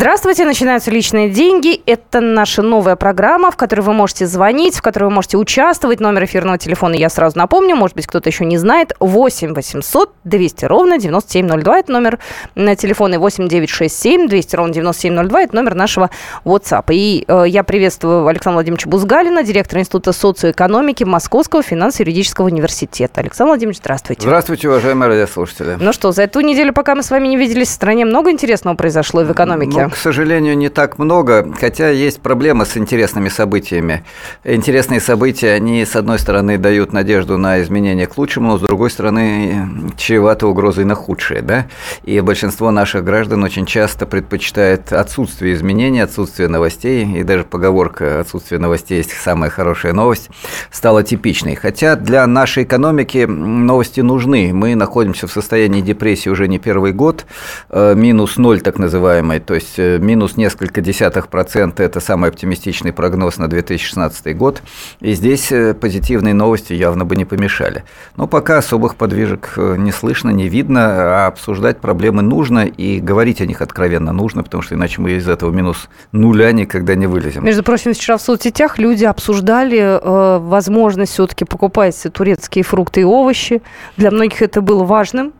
Здравствуйте, начинаются личные деньги. Это наша новая программа, в которой вы можете звонить, в которой вы можете участвовать. Номер эфирного телефона я сразу напомню, может быть, кто-то еще не знает. 8 800 200 ровно 9702. Это номер на телефоне 8 967 200 ровно 9702. Это номер нашего WhatsApp. И э, я приветствую Александра Владимировича Бузгалина, директора Института социоэкономики Московского финансово-юридического университета. Александр Владимирович, здравствуйте. Здравствуйте, уважаемые радиослушатели. Ну что, за эту неделю, пока мы с вами не виделись в стране, много интересного произошло в экономике? Ну, к сожалению, не так много, хотя есть проблемы с интересными событиями. Интересные события, они, с одной стороны, дают надежду на изменения к лучшему, но с другой стороны, чреваты угрозой на худшее. Да? И большинство наших граждан очень часто предпочитает отсутствие изменений, отсутствие новостей, и даже поговорка «отсутствие новостей есть самая хорошая новость» стала типичной. Хотя для нашей экономики новости нужны. Мы находимся в состоянии депрессии уже не первый год, э, минус ноль так называемый, то есть минус несколько десятых процента – это самый оптимистичный прогноз на 2016 год. И здесь э, позитивные новости явно бы не помешали. Но пока особых подвижек э, не слышно, не видно, а обсуждать проблемы нужно и говорить о них откровенно нужно, потому что иначе мы из этого минус нуля никогда не вылезем. Между прочим, вчера в соцсетях люди обсуждали э, возможность все-таки покупать турецкие фрукты и овощи. Для многих это было важным,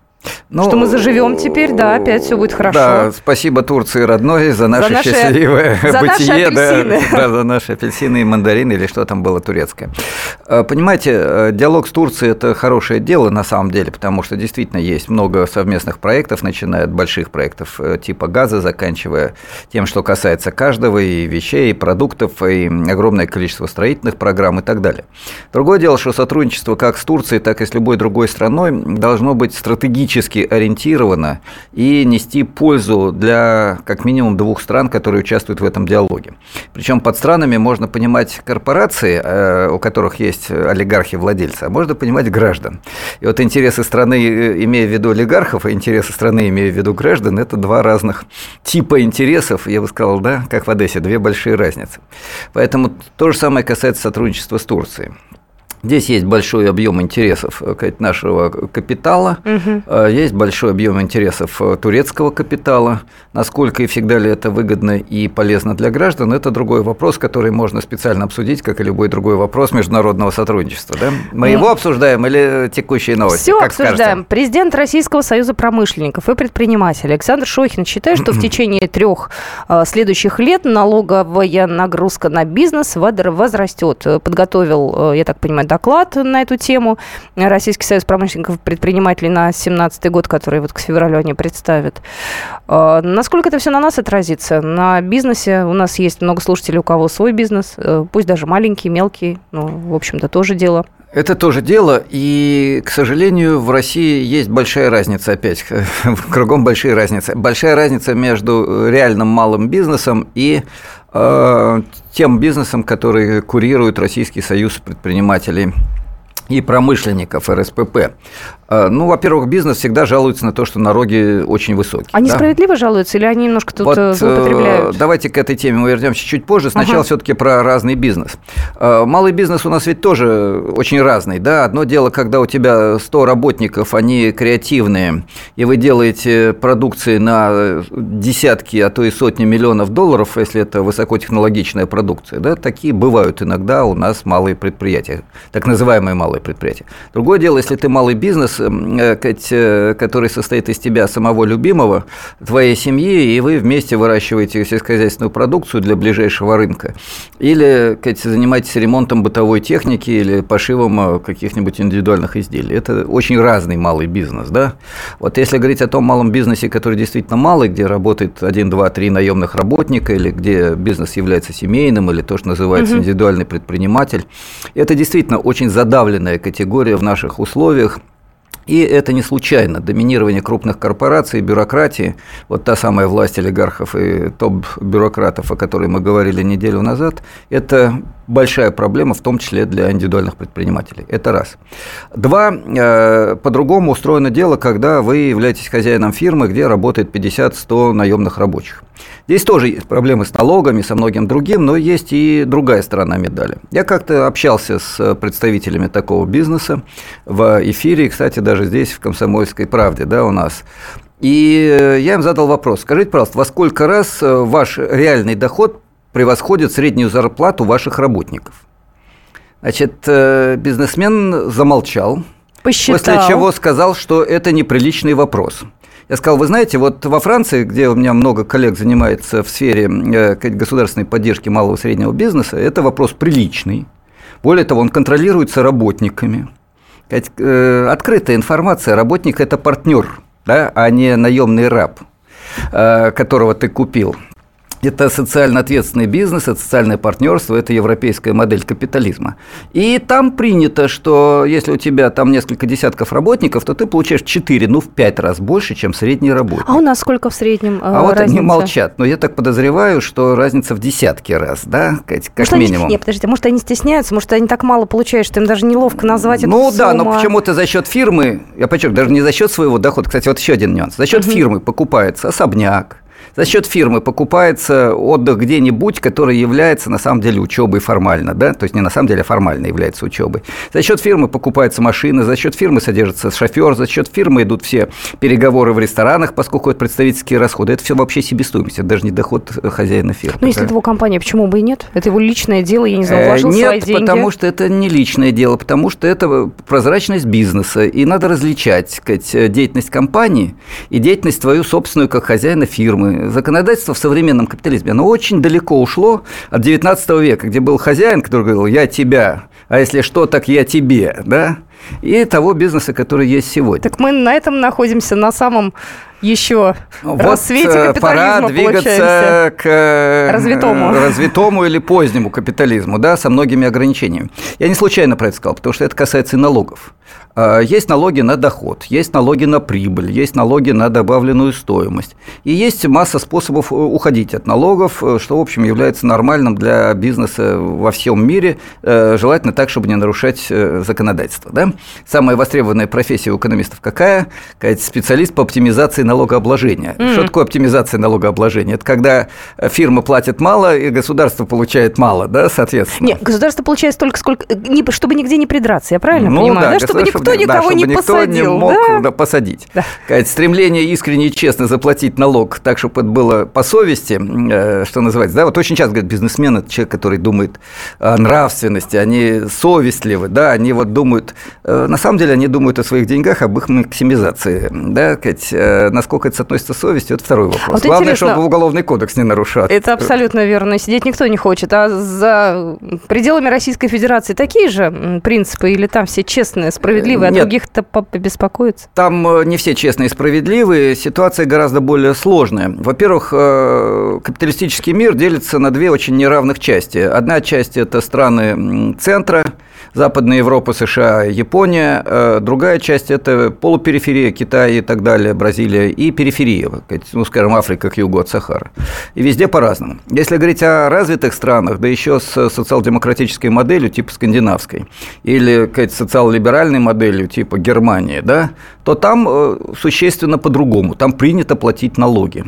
ну, что мы заживем теперь, да, опять все будет хорошо. Да, спасибо Турции родной за наше за наши, счастливое за бытие, наши да, да, за наши апельсины и мандарины или что там было турецкое. Э, понимаете, э, диалог с Турцией это хорошее дело на самом деле, потому что действительно есть много совместных проектов, начиная от больших проектов э, типа газа, заканчивая тем, что касается каждого и вещей, и продуктов, и огромное количество строительных программ и так далее. Другое дело, что сотрудничество как с Турцией, так и с любой другой страной должно быть стратегическим стратегически ориентировано и нести пользу для как минимум двух стран, которые участвуют в этом диалоге. Причем под странами можно понимать корпорации, э, у которых есть олигархи-владельцы, а можно понимать граждан. И вот интересы страны, э, имея в виду олигархов, и интересы страны, имея в виду граждан, это два разных типа интересов, я бы сказал, да, как в Одессе, две большие разницы. Поэтому то же самое касается сотрудничества с Турцией. Здесь есть большой объем интересов э, нашего капитала, угу. есть большой объем интересов э, турецкого капитала. Насколько и всегда ли это выгодно и полезно для граждан, это другой вопрос, который можно специально обсудить, как и любой другой вопрос международного сотрудничества. Да? Мы mm. его обсуждаем или текущие новости? Все обсуждаем. Скажете? Президент Российского союза промышленников и предпринимателей Александр Шохин считает, что в течение трех следующих лет налоговая нагрузка на бизнес возрастет. Подготовил, я так понимаю, доклад на эту тему. Российский союз промышленников и предпринимателей на 2017 год, который вот к февралю они представят. А, насколько это все на нас отразится? На бизнесе у нас есть много слушателей, у кого свой бизнес, э, пусть даже маленький, мелкий, ну, в общем-то, тоже дело. Это тоже дело, и, к сожалению, в России есть большая разница опять, кругом большие разницы. Большая разница между реальным малым бизнесом и э, тем бизнесом, который курирует Российский союз предпринимателей и промышленников РСПП. А, ну, во-первых, бизнес всегда жалуется на то, что налоги очень высокие. Они да? справедливо жалуются или они немножко тут вот, э, злоупотребляют? Давайте к этой теме мы вернемся чуть позже. Сначала ага. все-таки про разный бизнес. А, малый бизнес у нас ведь тоже очень разный. Да? Одно дело, когда у тебя 100 работников, они креативные, и вы делаете продукции на десятки, а то и сотни миллионов долларов, если это высокотехнологичная продукция. Да? Такие бывают иногда у нас малые предприятия, так называемые малые предприятия. Другое дело, если ты малый бизнес, Э, э, который состоит из тебя самого любимого, твоей семьи, и вы вместе выращиваете сельскохозяйственную продукцию для ближайшего рынка. Или занимаетесь ремонтом бытовой техники или пошивом э, каких-нибудь индивидуальных изделий. Это очень разный малый бизнес. Да? Вот если говорить о том малом бизнесе, который действительно малый, где работает один, два, три наемных работника, или где бизнес является семейным, или то, что называется угу. индивидуальный предприниматель, это действительно очень задавленная категория в наших условиях. И это не случайно. Доминирование крупных корпораций, бюрократии, вот та самая власть олигархов и топ-бюрократов, о которой мы говорили неделю назад, это большая проблема, в том числе для индивидуальных предпринимателей. Это раз. Два, э, по-другому устроено дело, когда вы являетесь хозяином фирмы, где работает 50-100 наемных рабочих. Здесь тоже есть проблемы с налогами, со многим другим, но есть и другая сторона медали. Я как-то общался с представителями такого бизнеса в эфире, кстати, даже здесь, в «Комсомольской правде», да, у нас. И я им задал вопрос. Скажите, пожалуйста, во сколько раз ваш реальный доход превосходит среднюю зарплату ваших работников? Значит, э, бизнесмен замолчал, Посчитал. после чего сказал, что это неприличный вопрос. Я сказал, вы знаете, вот во Франции, где у меня много коллег занимается в сфере э, государственной поддержки малого и среднего бизнеса, это вопрос приличный. Более того, он контролируется работниками. Э, открытая информация, работник – это партнер, да, а не наемный раб, которого ты купил. Это социально ответственный бизнес, это социальное партнерство, это европейская модель капитализма. И там принято, что если у тебя там несколько десятков работников, то ты получаешь 4, ну в 5 раз больше, чем средний работник. А у нас сколько в среднем э, А вот разница? они молчат. Но я так подозреваю, что разница в десятки раз, да, как может, минимум. Они, нет, подождите, может, они стесняются, может, они так мало получают, что им даже неловко назвать ну, эту Ну да, но почему-то за счет фирмы, я подчеркну, даже не за счет своего дохода, кстати, вот еще один нюанс, за счет угу. фирмы покупается особняк, за счет фирмы покупается отдых где-нибудь, который является на самом деле учебой формально, да, то есть не на самом деле, а формально является учебой. За счет фирмы покупаются машины, за счет фирмы содержится шофер, за счет фирмы идут все переговоры в ресторанах, поскольку это представительские расходы. Это все вообще себестоимость, это даже не доход хозяина фирмы. Ну, если да. это его компания, почему бы и нет? Это его личное дело, я не знаю, вложил э, нет, свои деньги. потому что это не личное дело, потому что это прозрачность бизнеса, и надо различать сказать, деятельность компании и деятельность твою собственную как хозяина фирмы законодательство в современном капитализме, оно очень далеко ушло от 19 века, где был хозяин, который говорил, я тебя, а если что, так я тебе, да? И того бизнеса, который есть сегодня. Так мы на этом находимся, на самом еще вот рассвете э, капитализма, пора двигаться к э, развитому. развитому или позднему капитализму, да, со многими ограничениями. Я не случайно про это сказал, потому что это касается и налогов. Есть налоги на доход, есть налоги на прибыль, есть налоги на добавленную стоимость. И есть масса способов э, уходить от налогов, э, что, в общем, является нормальным для бизнеса во всем мире, э, желательно так, чтобы не нарушать законодательство. Да? Самая востребованная профессия у экономистов какая? Специалист по оптимизации налогообложения. Mm-hmm. Что такое оптимизация налогообложения? Это когда фирма платит мало, и государство получает мало, да, соответственно? Нет, государство получает столько, сколько... чтобы нигде не придраться, я правильно ну, понимаю? Да, да? Чтобы никто никого да, не никто посадил. не мог да? Да, посадить. Да. Стремление искренне и честно заплатить налог так, чтобы это было по совести, э, что называется. Да, вот очень часто говорят, бизнесмен – это человек, который думает о нравственности, они совестливы, да, они вот думают, э, на самом деле они думают о своих деньгах, об их максимизации, да, сказать, э, насколько это соотносится с совестью, это второй вопрос. Вот Главное, чтобы уголовный кодекс не нарушал. Это абсолютно верно, сидеть никто не хочет, а за пределами Российской Федерации такие же принципы или там все честные, справедливые а Нет, других-то побеспокоится? Там э, не все честные и справедливые, ситуация гораздо более сложная. Во-первых, э, капиталистический мир делится на две очень неравных части. Одна часть – это страны центра, Западная Европа, США, Япония. Э, другая часть – это полупериферия, Китай и так далее, Бразилия, и периферия, ну, скажем, Африка к югу от Сахары. И везде по-разному. Если говорить о развитых странах, да еще с социал-демократической моделью типа скандинавской, или социал-либеральной моделью типа Германии, да, то там э, существенно по-другому. Там принято платить налоги.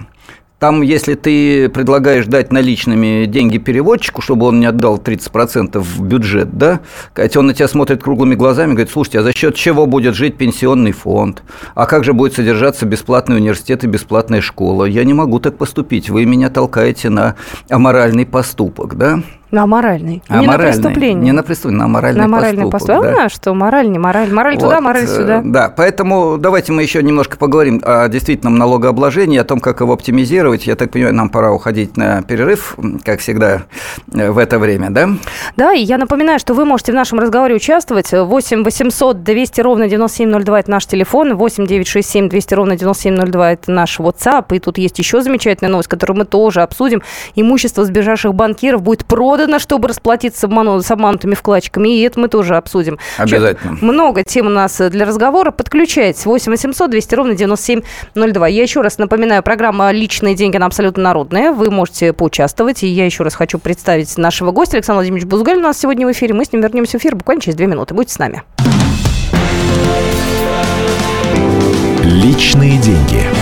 Там, если ты предлагаешь дать наличными деньги переводчику, чтобы он не отдал 30% в бюджет, да, хотя он на тебя смотрит круглыми глазами, говорит, слушайте, а за счет чего будет жить пенсионный фонд? А как же будет содержаться бесплатный университет и бесплатная школа? Я не могу так поступить, вы меня толкаете на аморальный поступок, да? На моральный. А не моральный, на преступление. Не на преступление, на моральный На моральный поступок. поступок. Да. А что мораль, не мораль. Мораль вот. туда, мораль сюда. Да, поэтому давайте мы еще немножко поговорим о действительном налогообложении, о том, как его оптимизировать. Я так понимаю, нам пора уходить на перерыв, как всегда, э, в это время, да? Да, и я напоминаю, что вы можете в нашем разговоре участвовать. 8 800 200 ровно 9702 – это наш телефон. 8 967 200 ровно 9702 – это наш WhatsApp. И тут есть еще замечательная новость, которую мы тоже обсудим. Имущество сбежавших банкиров будет продано продано, чтобы расплатиться с обманутыми вкладчиками. И это мы тоже обсудим. Обязательно. Много тем у нас для разговора. Подключайтесь. 8 800 200 ровно 9702. Я еще раз напоминаю, программа «Личные деньги» она абсолютно народная. Вы можете поучаствовать. И я еще раз хочу представить нашего гостя. Александр Владимирович Бузгаль у нас сегодня в эфире. Мы с ним вернемся в эфир буквально через две минуты. Будьте с нами. Личные деньги.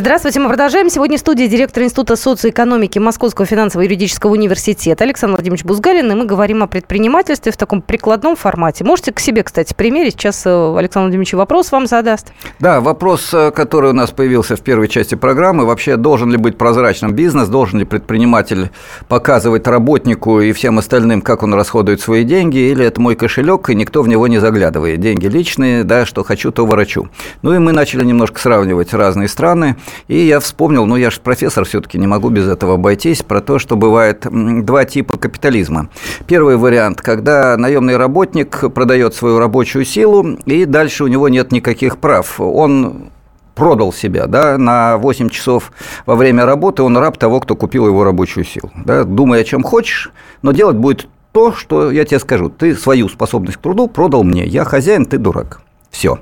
Здравствуйте, мы продолжаем. Сегодня в студии директор Института социоэкономики Московского финансово-юридического университета Александр Владимирович Бузгалин, и мы говорим о предпринимательстве в таком прикладном формате. Можете к себе, кстати, примерить. Сейчас э, Александр Владимирович вопрос вам задаст. Да, вопрос, э, который у нас появился в первой части программы. Вообще, должен ли быть прозрачным бизнес, должен ли предприниматель показывать работнику и всем остальным, как он расходует свои деньги, или это мой кошелек, и никто в него не заглядывает. Деньги личные, да, что хочу, то ворочу. Ну и мы начали немножко сравнивать разные страны. И я вспомнил, ну я же профессор, все-таки не могу без этого обойтись, про то, что бывает два типа капитализма. Первый вариант, когда наемный работник продает свою рабочую силу, и дальше у него нет никаких прав. Он продал себя, да, на 8 часов во время работы он раб того, кто купил его рабочую силу. Да, думай о чем хочешь, но делать будет то, что я тебе скажу. Ты свою способность к труду продал мне. Я хозяин, ты дурак. Все.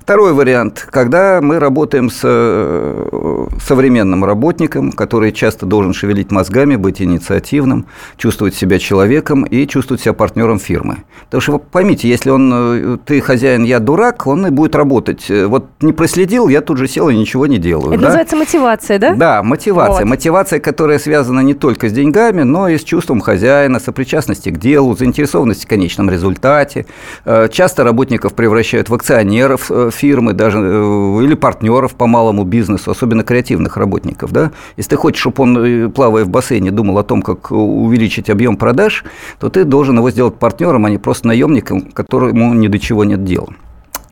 Второй вариант, когда мы работаем с э, современным работником, который часто должен шевелить мозгами, быть инициативным, чувствовать себя человеком и чувствовать себя партнером фирмы. Потому что поймите, если он, э, ты хозяин, я дурак, он и будет работать. Вот не проследил, я тут же сел и ничего не делаю. Это да? называется мотивация, да? Да, мотивация. Вот. Мотивация, которая связана не только с деньгами, но и с чувством хозяина, сопричастности к делу, заинтересованности в конечном результате. Э, часто работников превращают в акционеров фирмы даже, э, или партнеров по малому бизнесу, особенно креативных работников. Да? Если ты хочешь, чтобы он, э, плавая в бассейне, думал о том, как увеличить объем продаж, то ты должен его сделать партнером, а не просто наемником, которому ни до чего нет дела.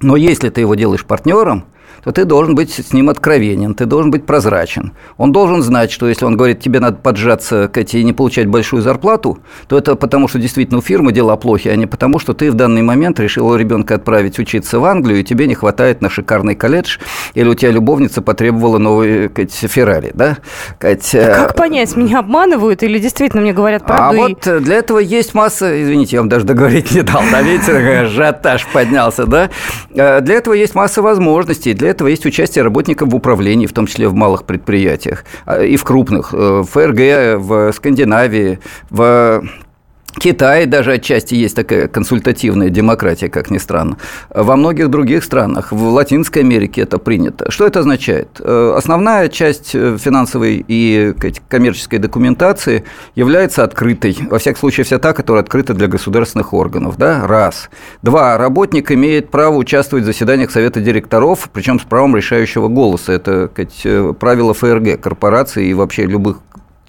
Но если ты его делаешь партнером, то ты должен быть с ним откровенен, ты должен быть прозрачен. Он должен знать, что если он говорит, тебе надо поджаться, Катя, и не получать большую зарплату, то это потому, что действительно у фирмы дела плохи, а не потому, что ты в данный момент решил ребенка отправить учиться в Англию, и тебе не хватает на шикарный колледж, или у тебя любовница потребовала новый, Кать, Феррари, да? Кать, а как понять, меня обманывают или действительно мне говорят правду? А и... вот для этого есть масса, извините, я вам даже договорить не дал, да, видите, ажиотаж поднялся, да? Э, для этого есть масса возможностей, для этого есть участие работников в управлении, в том числе в малых предприятиях а, и в крупных, э, в ФРГ, в Скандинавии, в Китай даже отчасти есть такая консультативная демократия, как ни странно. Во многих других странах, в Латинской Америке это принято. Что это означает? Э, основная часть э, финансовой и коммерческой документации является открытой. Во всяком случае, вся та, которая открыта для государственных органов. Да? Раз. Два. Работник имеет право участвовать в заседаниях Совета директоров, причем с правом решающего голоса. Это сказать, э, правило ФРГ, корпорации и вообще любых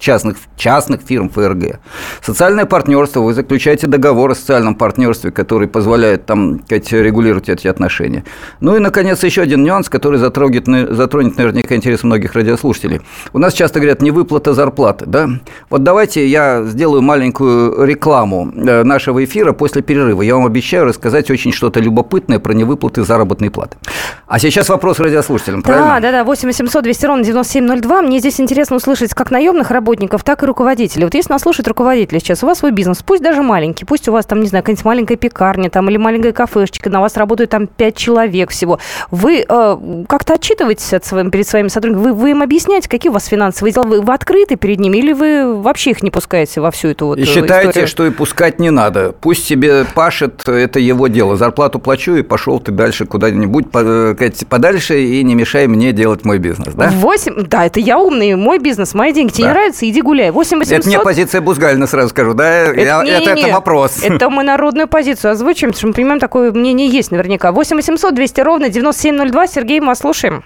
частных, частных фирм ФРГ. Социальное партнерство, вы заключаете договор о социальном партнерстве, который позволяет там, сказать, регулировать эти отношения. Ну и, наконец, еще один нюанс, который затронет, затронет наверняка интерес многих радиослушателей. У нас часто говорят, не выплата зарплаты. Да? Вот давайте я сделаю маленькую рекламу э, нашего эфира после перерыва. Я вам обещаю рассказать очень что-то любопытное про невыплаты заработной платы. А сейчас вопрос радиослушателям, правильно? Да, да, да, 8 800 200 ровно 9702. Мне здесь интересно услышать, как наемных работников работников, так и руководителей. Вот если нас слушают руководители сейчас, у вас свой бизнес, пусть даже маленький, пусть у вас там, не знаю, какая-нибудь маленькая пекарня там, или маленькая кафешечка, на вас работает там 5 человек всего. Вы э, как-то отчитываетесь от своим, перед своими сотрудниками? Вы, вы им объясняете, какие у вас финансовые дела? Вы, вы открыты перед ними или вы вообще их не пускаете во всю эту вот И считаете, историю? что и пускать не надо. Пусть себе пашет, это его дело. Зарплату плачу, и пошел ты дальше куда-нибудь э, подальше и не мешай мне делать мой бизнес, да? 8, да, это я умный, мой бизнес, мои деньги. Тебе да. не нравится? Нравится, иди гуляй. 8 800... Это не позиция Бузгалина, сразу скажу, да? Это, Я, не, это, не, это вопрос. Это мы народную позицию озвучим, потому что мы понимаем, такое мнение есть наверняка. 8 800 200 ровно 9702. Сергей, мы вас слушаем.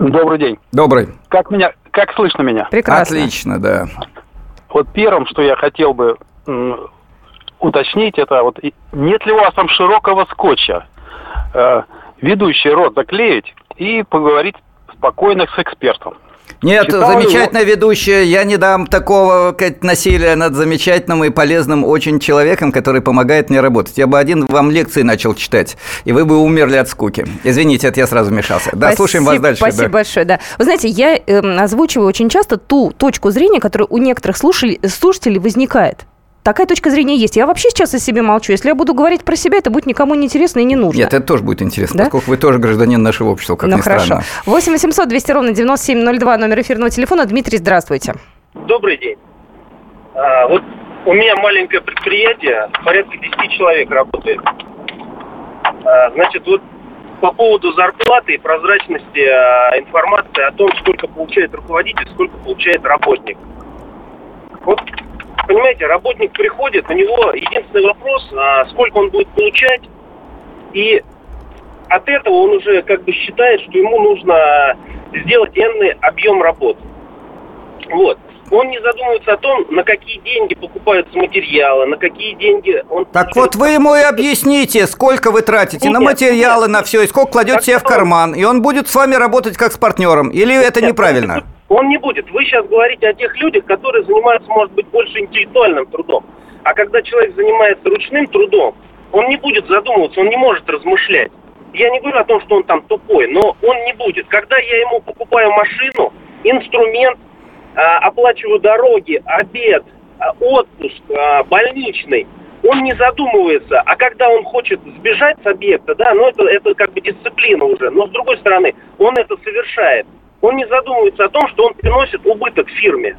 Добрый день. Добрый. Как меня, как слышно меня? Прекрасно. Отлично, да. Вот первым, что я хотел бы уточнить, это вот нет ли у вас там широкого скотча? Э, ведущий рот заклеить и поговорить спокойно с экспертом. Нет, Читал замечательная его... ведущая. Я не дам такого как, насилия над замечательным и полезным очень человеком, который помогает мне работать. Я бы один вам лекции начал читать, и вы бы умерли от скуки. Извините, это я сразу вмешался. Да, спасибо, слушаем вас дальше. Спасибо да. большое. Да. Вы знаете, я э, озвучиваю очень часто ту точку зрения, которая у некоторых слушателей, слушателей возникает. Такая точка зрения есть. Я вообще сейчас о себе молчу. Если я буду говорить про себя, это будет никому не интересно и не нужно. Нет, это тоже будет интересно, да? поскольку вы тоже гражданин нашего общества, как ну, ни хорошо. странно. 8 800 200 ровно 9702, номер эфирного телефона. Дмитрий, здравствуйте. Добрый день. А, вот у меня маленькое предприятие, порядка 10 человек работает. А, значит, вот по поводу зарплаты и прозрачности а, информации о том, сколько получает руководитель, сколько получает работник. Вот понимаете, работник приходит, у него единственный вопрос, а, сколько он будет получать, и от этого он уже как бы считает, что ему нужно сделать энный объем работ. Вот. Он не задумывается о том, на какие деньги покупаются материалы, на какие деньги он... Так вот вы ему и объясните, сколько вы тратите нет, на материалы, нет. на все, и сколько кладете себе в карман, и он будет с вами работать как с партнером. Или это нет, неправильно? Он не будет. Вы сейчас говорите о тех людях, которые занимаются, может быть, больше интеллектуальным трудом. А когда человек занимается ручным трудом, он не будет задумываться, он не может размышлять. Я не говорю о том, что он там тупой, но он не будет. Когда я ему покупаю машину, инструмент, а, оплачиваю дороги, обед, а, отпуск, а, больничный, он не задумывается. А когда он хочет сбежать с объекта, да, ну это, это как бы дисциплина уже. Но с другой стороны, он это совершает он не задумывается о том, что он приносит убыток фирме.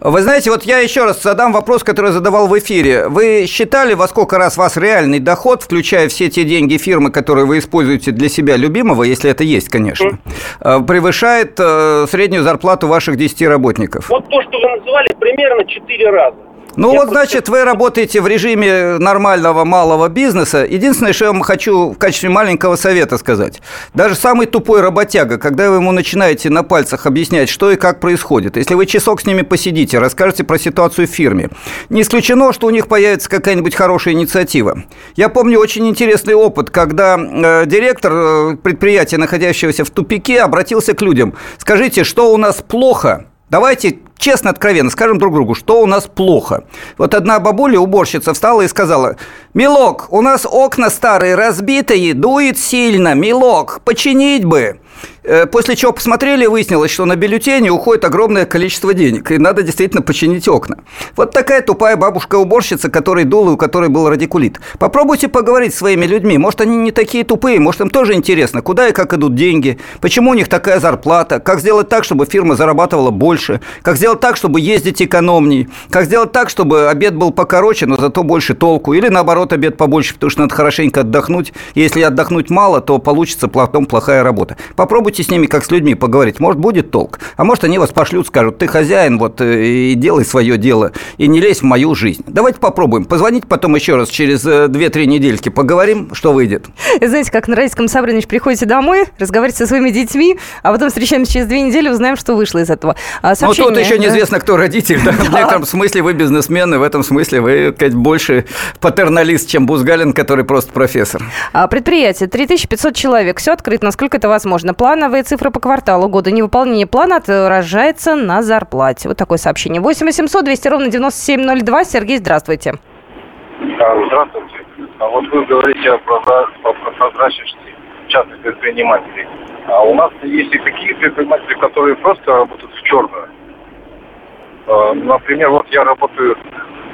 Вы знаете, вот я еще раз задам вопрос, который задавал в эфире. Вы считали, во сколько раз вас реальный доход, включая все те деньги фирмы, которые вы используете для себя любимого, если это есть, конечно, mm. превышает э, среднюю зарплату ваших 10 работников? Вот то, что вы называли, примерно 4 раза. Ну я вот, значит, вы работаете в режиме нормального малого бизнеса. Единственное, что я вам хочу в качестве маленького совета сказать. Даже самый тупой работяга, когда вы ему начинаете на пальцах объяснять, что и как происходит, если вы часок с ними посидите, расскажете про ситуацию в фирме, не исключено, что у них появится какая-нибудь хорошая инициатива. Я помню очень интересный опыт, когда э, директор э, предприятия, находящегося в тупике, обратился к людям. Скажите, что у нас плохо? Давайте честно, откровенно скажем друг другу, что у нас плохо. Вот одна бабуля, уборщица, встала и сказала, «Милок, у нас окна старые, разбитые, дует сильно, милок, починить бы». Э, после чего посмотрели, выяснилось, что на бюллетене уходит огромное количество денег, и надо действительно починить окна. Вот такая тупая бабушка-уборщица, которой дул и у которой был радикулит. Попробуйте поговорить с своими людьми. Может, они не такие тупые, может, им тоже интересно, куда и как идут деньги, почему у них такая зарплата, как сделать так, чтобы фирма зарабатывала больше, как сделать так, чтобы ездить экономней, как сделать так, чтобы обед был покороче, но зато больше толку, или наоборот, обед побольше, потому что надо хорошенько отдохнуть. Если отдохнуть мало, то получится потом плохая работа. Попробуйте попробуйте с ними как с людьми поговорить, может, будет толк. А может, они вас пошлют, скажут, ты хозяин, вот, э, и делай свое дело, и не лезь в мою жизнь. Давайте попробуем. Позвоните потом еще раз через 2-3 э, недельки, поговорим, что выйдет. Знаете, как на родительском собрании приходите домой, разговариваете со своими детьми, а потом встречаемся через две недели, узнаем, что вышло из этого. А, сообщение, ну, тут еще неизвестно, кто родитель. Да? В некотором смысле вы бизнесмены, в этом смысле вы как, больше патерналист, чем Бузгалин, который просто профессор. А, предприятие, 3500 человек, все открыто, насколько это возможно. План плановые цифры по кварталу года. Невыполнение плана отражается на зарплате. Вот такое сообщение. 8 800 200 ровно 9702. Сергей, здравствуйте. Здравствуйте. А вот вы говорите про, про прозрачности частных предпринимателей. А у нас есть и такие предприниматели, которые просто работают в черную. А, например, вот я работаю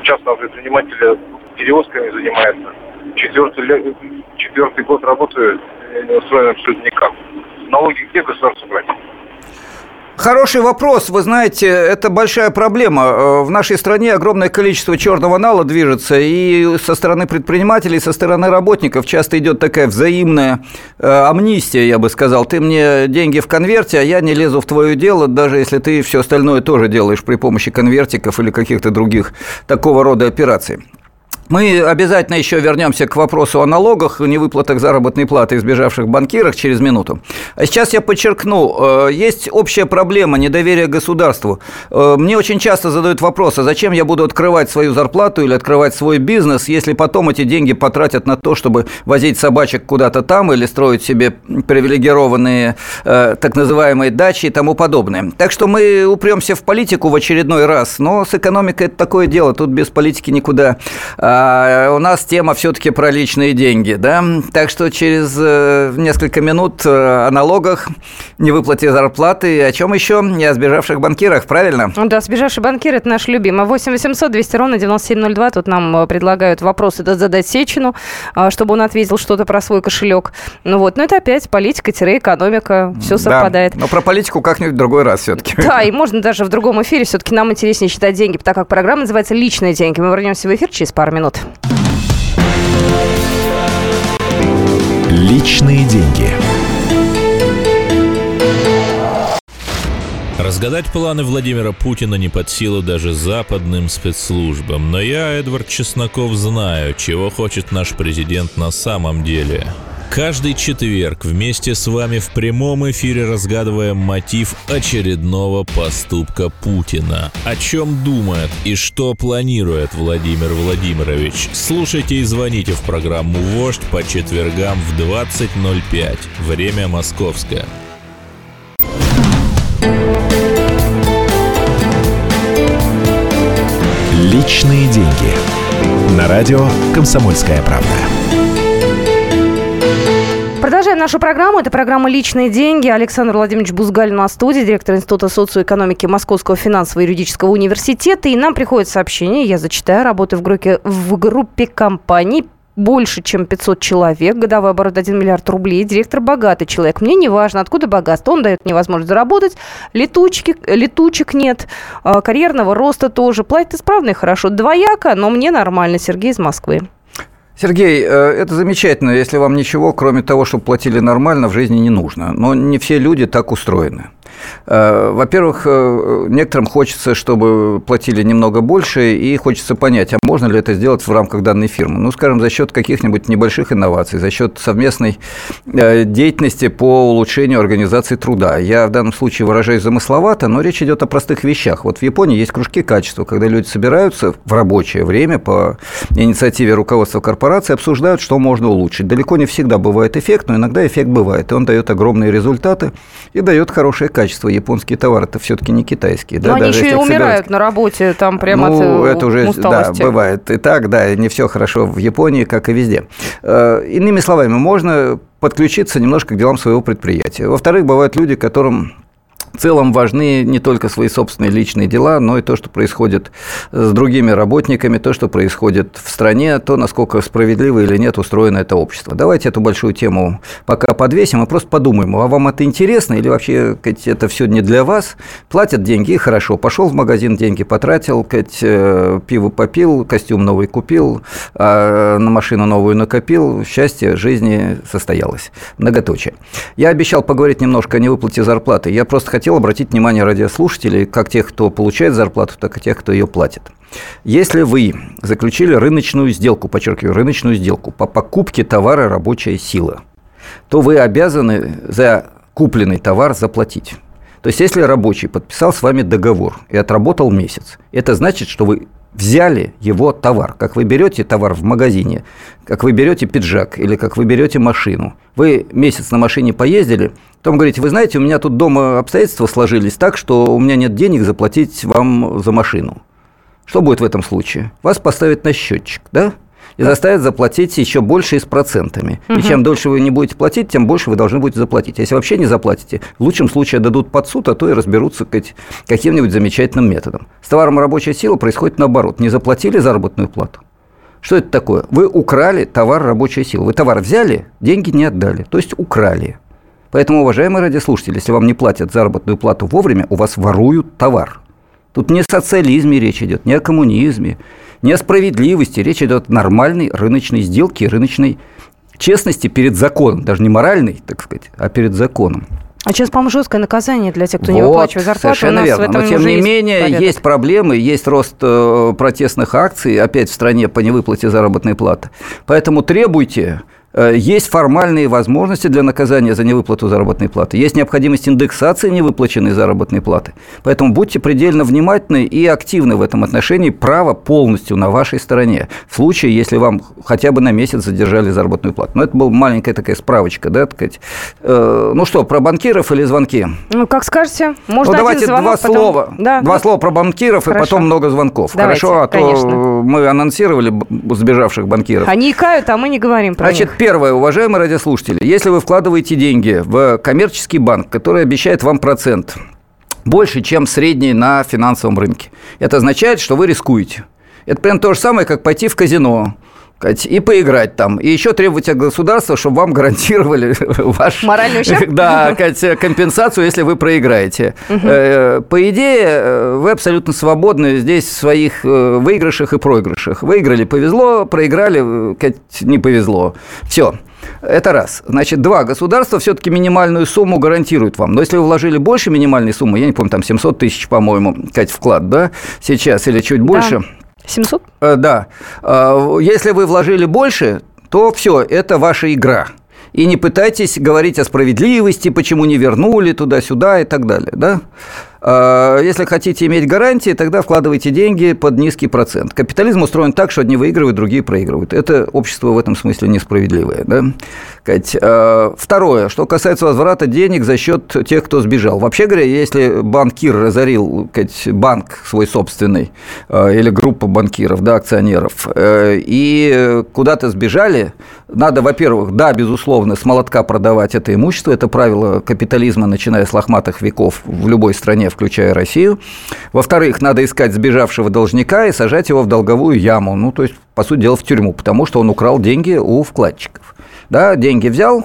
частного предпринимателя, перевозками занимается. Четвертый, четвертый год работаю, не устроен абсолютно налоги где государство платит? Хороший вопрос. Вы знаете, это большая проблема. Э, в нашей стране огромное количество черного нала движется, и со стороны предпринимателей, со стороны работников часто идет такая взаимная э, амнистия, я бы сказал. Ты мне деньги в конверте, а я не лезу в твое дело, даже если ты все остальное тоже делаешь при помощи конвертиков или каких-то других такого рода операций. Мы обязательно еще вернемся к вопросу о налогах, невыплатах заработной платы избежавших банкирах через минуту. А сейчас я подчеркну, э, есть общая проблема недоверия государству. Э, мне очень часто задают вопрос, а зачем я буду открывать свою зарплату или открывать свой бизнес, если потом эти деньги потратят на то, чтобы возить собачек куда-то там или строить себе привилегированные э, так называемые дачи и тому подобное. Так что мы упремся в политику в очередной раз, но с экономикой это такое дело, тут без политики никуда а а у нас тема все-таки про личные деньги, да? Так что через э, несколько минут э, о налогах, невыплате зарплаты, о чем еще? И о сбежавших банкирах, правильно? Да, сбежавший банкир – это наш любимый. 8 800 200 ровно 9702. Тут нам э, предлагают вопросы задать Сечину, чтобы он ответил что-то про свой кошелек. Ну вот, но это опять политика-экономика, все совпадает. Да, но про политику как-нибудь в другой раз все-таки. Да, и можно даже в другом эфире. Все-таки нам интереснее считать деньги, так как программа называется «Личные деньги». Мы вернемся в эфир через пару минут минут. Личные деньги. Разгадать планы Владимира Путина не под силу даже западным спецслужбам. Но я, Эдвард Чесноков, знаю, чего хочет наш президент на самом деле – Каждый четверг вместе с вами в прямом эфире разгадываем мотив очередного поступка Путина. О чем думает и что планирует Владимир Владимирович. Слушайте и звоните в программу «Вождь» по четвергам в 20.05. Время московское. Личные деньги. На радио «Комсомольская правда». Продолжаем нашу программу. Это программа «Личные деньги». Александр Владимирович Бузгаль на студии, директор Института социоэкономики Московского финансового юридического университета. И нам приходит сообщение, я зачитаю, работаю в группе, в группе компаний больше, чем 500 человек, годовой оборот 1 миллиард рублей, директор богатый человек. Мне не важно, откуда богатство, он дает мне возможность заработать, летучки, летучек нет, а, карьерного роста тоже, платит исправно и хорошо, двояко, но мне нормально. Сергей из Москвы. Сергей, э, это замечательно, если вам ничего, кроме того, чтобы платили нормально, в жизни не нужно. Но не все люди так устроены. Э, во-первых, э, некоторым хочется, чтобы платили немного больше, и хочется понять, а можно ли это сделать в рамках данной фирмы. Ну, скажем, за счет каких-нибудь небольших инноваций, за счет совместной э, деятельности по улучшению организации труда. Я в данном случае выражаюсь замысловато, но речь идет о простых вещах. Вот в Японии есть кружки качества, когда люди собираются в рабочее время по инициативе руководства корпорации, обсуждают, что можно улучшить. Далеко не всегда бывает эффект, но иногда эффект бывает, и он дает огромные результаты и дает хорошее качество качества японские товары это все-таки не китайские. Да, Но они еще и умирают на работе, там прямо ну, от это уже, усталости. Да, бывает и так, да, не все хорошо в Японии, как и везде. Э, иными словами, можно подключиться немножко к делам своего предприятия. Во-вторых, бывают люди, которым в целом важны не только свои собственные личные дела, но и то, что происходит с другими работниками, то, что происходит в стране, то, насколько справедливо или нет устроено это общество. Давайте эту большую тему пока подвесим и просто подумаем, а вам это интересно или вообще это все не для вас? Платят деньги, хорошо. Пошел в магазин, деньги потратил, э, пиво попил, костюм новый купил, а на машину новую накопил, счастье жизни состоялось. Многоточие. Я обещал поговорить немножко о невыплате зарплаты. Я просто хотел обратить внимание радиослушателей, как тех, кто получает зарплату, так и тех, кто ее платит. Если вы заключили рыночную сделку, подчеркиваю, рыночную сделку по покупке товара рабочая сила, то вы обязаны за купленный товар заплатить. То есть, если рабочий подписал с вами договор и отработал месяц, это значит, что вы взяли его товар. Как вы берете товар в магазине, как вы берете пиджак или как вы берете машину. Вы месяц на машине поездили, потом говорите, вы знаете, у меня тут дома обстоятельства сложились так, что у меня нет денег заплатить вам за машину. Что будет в этом случае? Вас поставят на счетчик, да? И заставят заплатить еще больше и с процентами. Угу. И чем дольше вы не будете платить, тем больше вы должны будете заплатить. А если вообще не заплатите, в лучшем случае дадут под суд, а то и разберутся каким-нибудь замечательным методом. С товаром рабочая сила происходит наоборот. Не заплатили заработную плату, что это такое? Вы украли товар рабочей силы. Вы товар взяли, деньги не отдали. То есть украли. Поэтому, уважаемые радиослушатели, если вам не платят заработную плату вовремя, у вас воруют товар. Тут не о социализме речь идет, не о коммунизме, не о справедливости. Речь идет о нормальной рыночной сделке, рыночной честности перед законом. Даже не моральной, так сказать, а перед законом. А сейчас, по-моему, жесткое наказание для тех, кто вот, не выплачивает зарплату. Совершенно верно. Но, тем не менее, есть, есть проблемы, есть рост э, протестных акций опять в стране по невыплате заработной платы. Поэтому требуйте есть формальные возможности для наказания за невыплату заработной платы. Есть необходимость индексации невыплаченной заработной платы. Поэтому будьте предельно внимательны и активны в этом отношении. Право полностью на вашей стороне. В случае, если вам хотя бы на месяц задержали заработную плату. Но это была маленькая такая справочка, да, так сказать. Э, ну что, про банкиров или звонки? Ну, как скажете. Можно ну, давайте звонок, два потом... слова. Да, два да. слова про банкиров Хорошо. и потом много звонков. Давайте, Хорошо? А конечно. то мы анонсировали сбежавших банкиров. Они икают, а мы не говорим про Значит, них. Первое, уважаемые радиослушатели, если вы вкладываете деньги в коммерческий банк, который обещает вам процент больше, чем средний на финансовом рынке, это означает, что вы рискуете. Это прям то же самое, как пойти в казино, и поиграть там. И еще требовать от государства, чтобы вам гарантировали ваш... Моральный ущерб? Да, компенсацию, если вы проиграете. Угу. По идее, э, вы абсолютно свободны здесь в своих э, выигрышах и проигрышах. Выиграли – повезло, проиграли – не повезло. Все. Это раз. Значит, два. Государство все-таки минимальную сумму гарантирует вам. Но если вы вложили больше минимальной суммы, я не помню, там 700 тысяч, по-моему, Кать, вклад, да, сейчас или чуть больше – 700? Э, да. Э, если вы вложили больше, то все, это ваша игра. И не пытайтесь говорить о справедливости, почему не вернули туда-сюда и так далее. Да? А, если хотите иметь гарантии, тогда вкладывайте деньги под низкий процент. Капитализм устроен так, что одни выигрывают, другие проигрывают. Это общество в этом смысле несправедливое. Да? А, второе, что касается возврата денег за счет тех, кто сбежал. Вообще говоря, если банкир разорил банк свой собственный а, или группа банкиров, да, акционеров, э, и куда-то сбежали, надо, во-первых, да, безусловно, с молотка продавать это имущество. Это правило капитализма, начиная с лохматых веков в любой стране, включая Россию. Во-вторых, надо искать сбежавшего должника и сажать его в долговую яму, ну, то есть, по сути дела, в тюрьму, потому что он украл деньги у вкладчиков. Да, деньги взял,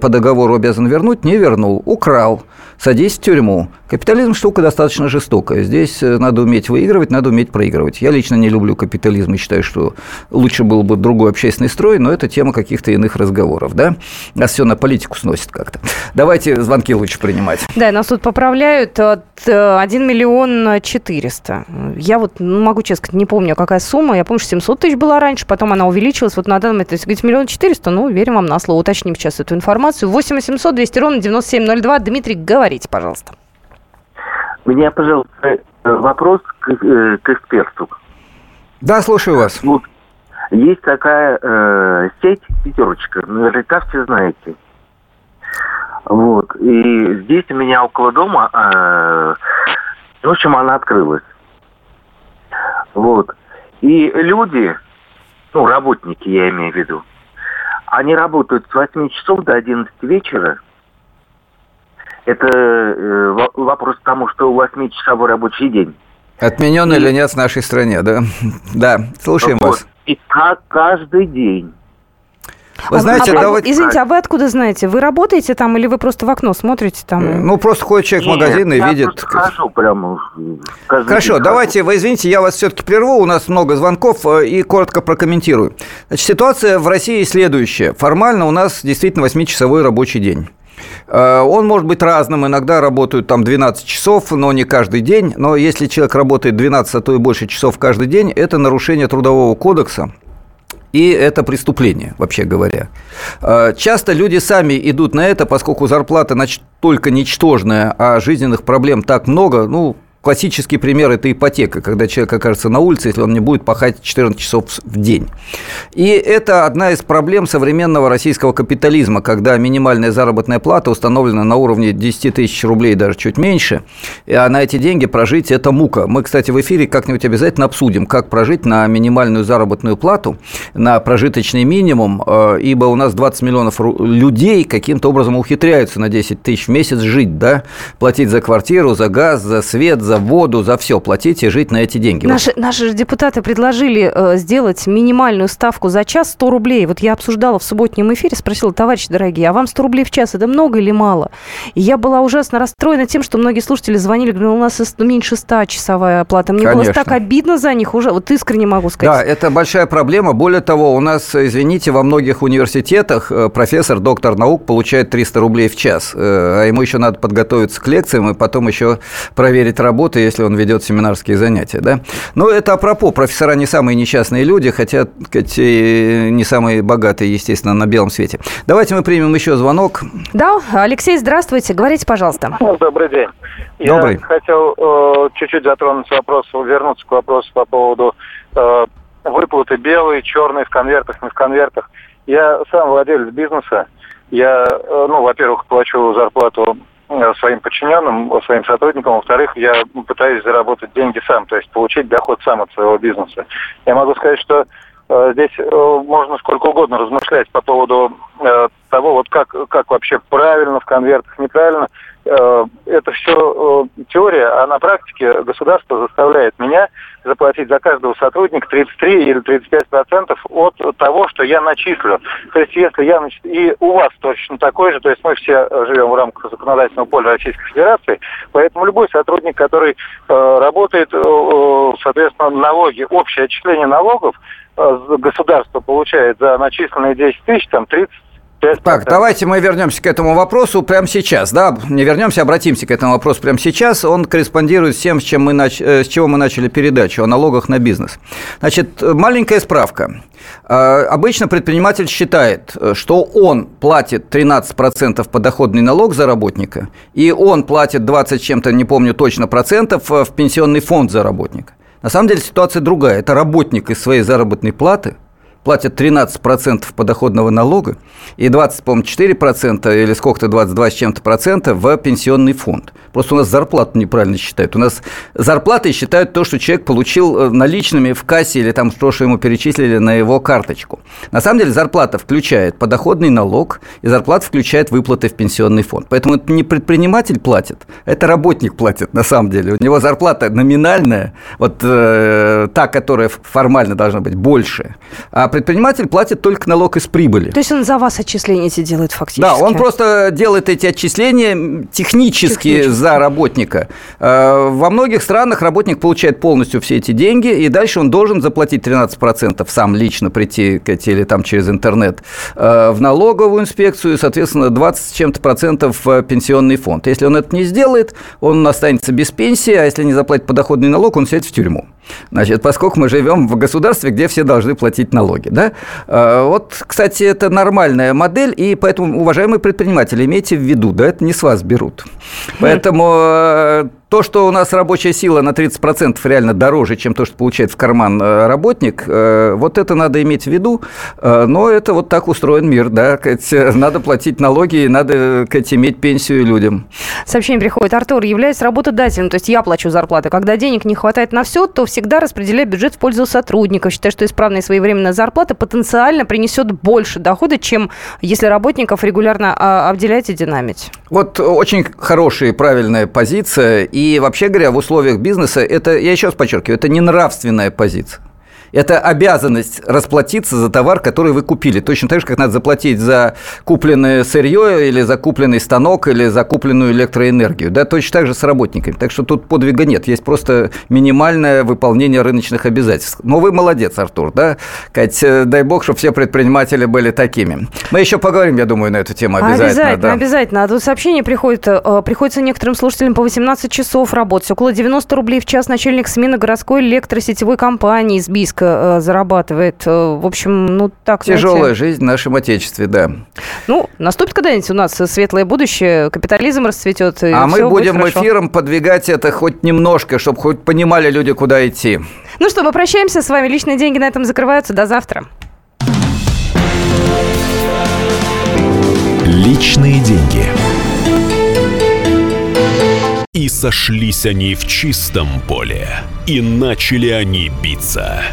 по договору обязан вернуть, не вернул, украл, садись в тюрьму. Капитализм штука достаточно жестокая. Здесь э, надо уметь выигрывать, надо уметь проигрывать. Я лично не люблю капитализм и считаю, что лучше был бы другой общественный строй, но это тема каких-то иных разговоров, да? Нас все на политику сносит как-то. Давайте звонки лучше принимать. Да, нас тут поправляют от 1 э, миллион 400. Я вот ну, могу честно сказать, не помню, какая сумма. Я помню, что 700 тысяч была раньше, потом она увеличилась. Вот на данный момент, если говорить миллион 400, ну, верим вам на слово. Уточним сейчас эту информацию. 8 800 200 ровно 9702. Дмитрий, говорите, пожалуйста. У меня, пожалуйста, вопрос к, э, к эксперту. Да, слушаю вас. Вот, есть такая э, сеть «Пятерочка», наверняка все знаете. Вот. И здесь у меня около дома, э, в общем, она открылась. Вот. И люди, ну, работники, я имею в виду, они работают с 8 часов до 11 вечера – это э, вопрос к тому, что у вас 8-часовой рабочий день. Отменен и... или нет в нашей стране, да? Да, слушаем вот. вас. И как каждый день. Вы а, знаете, а, давайте... Извините, а вы откуда знаете? Вы работаете там или вы просто в окно смотрите там? Ну, просто ходит человек Нет, в магазин и я видит... хожу прямо. Хорошо, давайте, вы извините, я вас все-таки прерву, у нас много звонков э, и коротко прокомментирую. Значит, ситуация в России следующая. Формально у нас действительно 8-часовой рабочий день. Э, он может быть разным, иногда работают там 12 часов, но не каждый день. Но если человек работает 12, а то и больше часов каждый день, это нарушение трудового кодекса, и это преступление, вообще говоря. Э, часто люди сами идут на это, поскольку зарплата только ничтожная, а жизненных проблем так много, ну, Классический пример – это ипотека, когда человек окажется на улице, если он не будет пахать 14 часов в день. И это одна из проблем современного российского капитализма, когда минимальная заработная плата установлена на уровне 10 тысяч рублей, даже чуть меньше, а на эти деньги прожить – это мука. Мы, кстати, в эфире как-нибудь обязательно обсудим, как прожить на минимальную заработную плату, на прожиточный минимум, э, ибо у нас 20 миллионов людей каким-то образом ухитряются на 10 тысяч в месяц жить, да, платить за квартиру, за газ, за свет, за за воду, за все платить и жить на эти деньги. Наши, наши же депутаты предложили э, сделать минимальную ставку за час 100 рублей. Вот я обсуждала в субботнем эфире, спросила, товарищи дорогие, а вам 100 рублей в час это много или мало? И я была ужасно расстроена тем, что многие слушатели звонили, говорили, у нас меньше 100 часовая оплата. Мне Конечно. было так обидно за них уже, вот искренне могу сказать. Да, это большая проблема. Более того, у нас, извините, во многих университетах э, профессор, доктор наук получает 300 рублей в час, э, а ему еще надо подготовиться к лекциям и потом еще проверить работу, если он ведет семинарские занятия. Да? Но это апропо. Профессора не самые несчастные люди, хотя не самые богатые, естественно, на белом свете. Давайте мы примем еще звонок. Да, Алексей, здравствуйте. Говорите, пожалуйста. Добрый день. Добрый. Я хотел э, чуть-чуть затронуть вопрос, вернуться к вопросу по поводу э, выплаты белые, черные в конвертах, не в конвертах. Я сам владелец бизнеса. Я, э, ну, во-первых, плачу зарплату своим подчиненным, своим сотрудникам. Во-вторых, я пытаюсь заработать деньги сам, то есть получить доход сам от своего бизнеса. Я могу сказать, что э, здесь э, можно сколько угодно размышлять по поводу э, того, вот как, как вообще правильно в конвертах, неправильно. Э, это все э, теория, а на практике государство заставляет меня заплатить за каждого сотрудника 33 или 35 процентов от того, что я начислю. То есть если я нач... и у вас точно такой же, то есть мы все живем в рамках законодательного поля Российской Федерации, поэтому любой сотрудник, который э, работает, э, соответственно, налоги, общее отчисление налогов э, государство получает за начисленные 10 тысяч, там 30 так, давайте мы вернемся к этому вопросу прямо сейчас. Да, не вернемся, обратимся к этому вопросу прямо сейчас. Он корреспондирует с тем, с, чем мы нач... Э, с чего мы начали передачу, о налогах на бизнес. Значит, маленькая справка. Э, обычно предприниматель считает, э, что он платит 13% подоходный налог за работника, и он платит 20 чем-то, не помню точно, процентов в пенсионный фонд за работника. На самом деле ситуация другая. Это работник из своей заработной платы – платят 13% подоходного налога и 20, по-моему, 4% или сколько-то 22 с чем-то процента в пенсионный фонд. Просто у нас зарплату неправильно считают. У нас зарплаты считают то, что человек получил э, наличными в кассе или там то, что ему перечислили на его карточку. На самом деле зарплата включает подоходный налог и зарплата включает выплаты в пенсионный фонд. Поэтому это не предприниматель платит, это работник платит на самом деле. У него зарплата номинальная, вот э, та, которая формально должна быть больше, а предприниматель платит только налог из прибыли. То есть он за вас отчисления эти делает фактически? Да, он просто делает эти отчисления технически, технически. за работника. Э, во многих странах работник получает полностью все эти деньги, и дальше он должен заплатить 13% сам лично прийти или там через интернет э, в налоговую инспекцию, и, соответственно, 20 с чем-то процентов в пенсионный фонд. Если он это не сделает, он останется без пенсии, а если не заплатит подоходный налог, он сядет в тюрьму. Значит, поскольку мы живем в государстве, где все должны платить налоги, да? А, вот, кстати, это нормальная модель, и поэтому, уважаемые предприниматели, имейте в виду, да, это не с вас берут. Поэтому э, то, что у нас рабочая сила на 30% реально дороже, чем то, что получает в карман э, работник, э, вот это надо иметь в виду. Э, но это вот так устроен мир, да. Надо платить налоги, надо иметь пенсию людям. Сообщение приходит. Артур, являюсь работодателем, то есть я плачу зарплаты. Когда денег не хватает на все, то всегда распределяю бюджет в пользу сотрудников. Считаю, что исправная и своевременная зарплата потенциально принесет больше дохода, чем если работников регулярно а, обделять и динамить. Вот очень хорошая и правильная позиция. И и вообще говоря, в условиях бизнеса это, я еще раз подчеркиваю, это не нравственная позиция. Это обязанность расплатиться за товар, который вы купили. Точно так же, как надо заплатить за купленное сырье или за купленный станок или за купленную электроэнергию. Да, точно так же с работниками. Так что тут подвига нет. Есть просто минимальное выполнение рыночных обязательств. Но вы молодец, Артур, да? Кать, э, дай бог, чтобы все предприниматели были такими. Мы еще поговорим, я думаю, на эту тему обязательно. Обязательно, да. обязательно. А тут сообщение приходит, э, приходится некоторым слушателям по 18 часов работать. Около 90 рублей в час начальник смены городской электросетевой компании из Бийска Э, зарабатывает. Э, в общем, ну так... Тяжелая знаете... жизнь в нашем Отечестве, да. Ну, наступит когда-нибудь у нас светлое будущее, капитализм расцветет. а мы будем эфиром подвигать это хоть немножко, чтобы хоть понимали люди, куда идти. Ну что, мы прощаемся с вами. Личные деньги на этом закрываются. До завтра. Личные деньги. И сошлись они в чистом поле, и начали они биться –